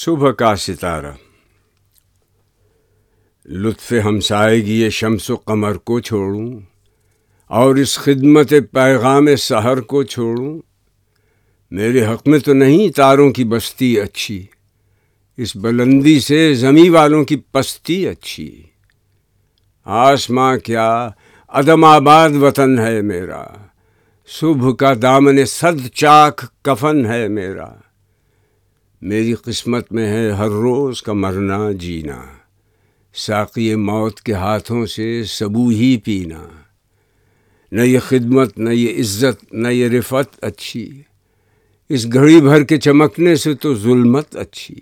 صبح کا ستارہ۔ لطف ہمسائے گی شمس و قمر کو چھوڑوں، اور اس خدمت پیغام سحر کو چھوڑوں۔ میرے حق میں تو نہیں تاروں کی بستی اچھی، اس بلندی سے زمیں والوں کی پستی اچھی۔ آسماں کیا عدم آباد وطن ہے میرا، صبح کا دامن صد چاک کفن ہے میرا۔ میری قسمت میں ہے ہر روز کا مرنا جینا، ساقی موت کے ہاتھوں سے سبو ہی پینا۔ نہ یہ خدمت، نہ یہ عزت، نہ یہ رفت اچھی۔ اس گھڑی بھر کے چمکنے سے تو ظلمت اچھی۔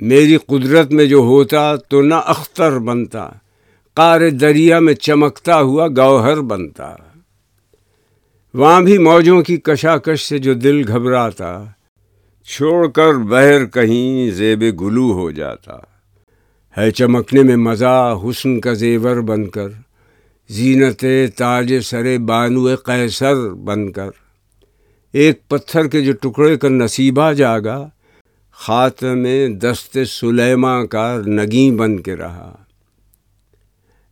میری قدرت میں جو ہوتا تو نہ اختر بنتا، قار دریا میں چمکتا ہوا گوہر بنتا۔ وہاں بھی موجوں کی کشاکش سے جو دل گھبراتا چھوڑ کر بہر کہیں زیب گلو ہو جاتا۔ ہے چمکنے میں مزہ، حسن کا زیور بن کر۔ زینت تاج سر بانو قیصر بن کر۔ ایک پتھر کے جو ٹکڑے کا نصیبہ جاگا خاتم دست سلیماں کا نگیں بن کے رہا۔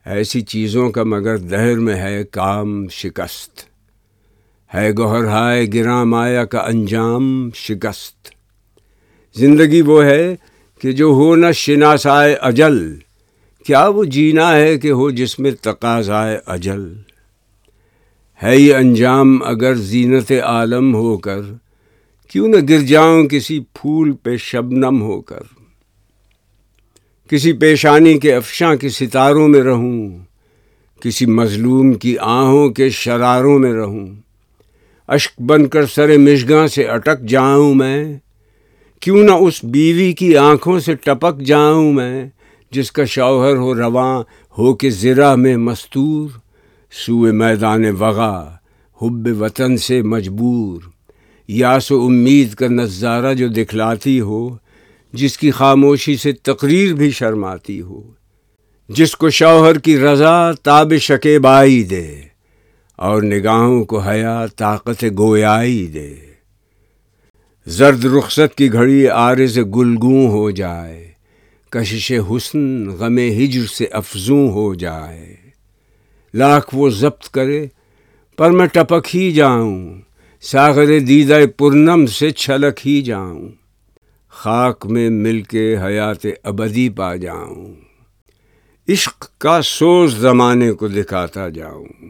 ایسی چیزوں کا مگر دہر میں ہے کام شکست۔ ہے گوہر ہائے گراں مایا کا انجام شکست۔ زندگی وہ ہے کہ جو ہو نہ شناسائے اجل، کیا وہ جینا ہے کہ ہو جس میں تقاضائے اجل۔ ہے یہ انجام اگر زینت عالم ہو کر، کیوں نہ گر جاؤں کسی پھول پہ شبنم ہو کر۔ کسی پیشانی کے افشاں کے ستاروں میں رہوں، کسی مظلوم کی آہوں کے شراروں میں رہوں۔ اشک بن کر سر مشگاں سے اٹک جاؤں میں۔ کیوں نہ اس بیوی کی آنکھوں سے ٹپک جاؤں میں، جس کا شوہر ہو رواں ہو کے زرہ میں مستور۔ سوئے میدان وغا، حب وطن سے مجبور۔ یاس و امید کا نظارہ جو دکھلاتی ہو، جس کی خاموشی سے تقریر بھی شرماتی ہو۔ جس کو شوہر کی رضا تاب شکیبائی دے۔ اور نگاہوں کو حیا، طاقت گویائی دے۔ زرد رخصت کی گھڑی عارض گلگوں ہو جائے۔ کشش حسن غم ہجر سے افزوں ہو جائے۔ لاکھ وہ ضبط کرے، پر میں ٹپک ہی جاؤں۔ ساغر دیدہ پرنم سے چھلک ہی جاؤں۔ خاک میں مل کے حیات ابدی پا جاؤں۔ عشق کا سوز زمانے کو دکھاتا جاؤں۔